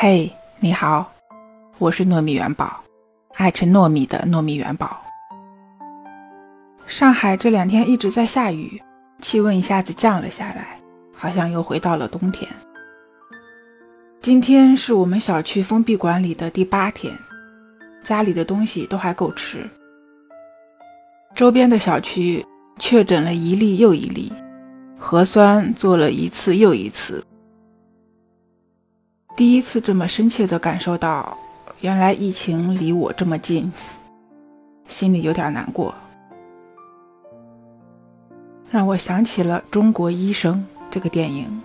嘿，你好，我是糯米元宝，爱吃糯米的糯米元宝。上海这两天一直在下雨，气温一下子降了下来，好像又回到了冬天。今天是我们小区封闭管理的第八天，家里的东西都还够吃。周边的小区确诊了一例又一例，核酸做了一次又一次。第一次这么深切地感受到，原来疫情离我这么近，心里有点难过，让我想起了《中国医生》这个电影。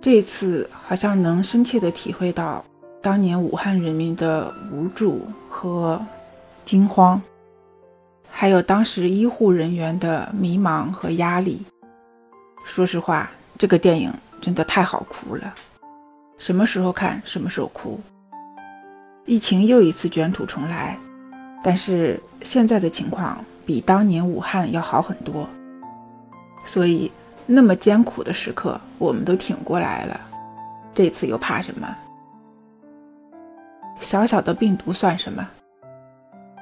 这次好像能深切地体会到当年武汉人民的无助和惊慌，还有当时医护人员的迷茫和压力。说实话，这个电影真的太好哭了。什么时候看，什么时候哭。疫情又一次卷土重来，但是现在的情况比当年武汉要好很多，所以那么艰苦的时刻我们都挺过来了，这次又怕什么？小小的病毒算什么？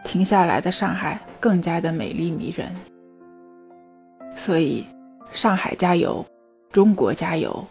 停下来的上海更加的美丽迷人。所以，上海加油，中国加油！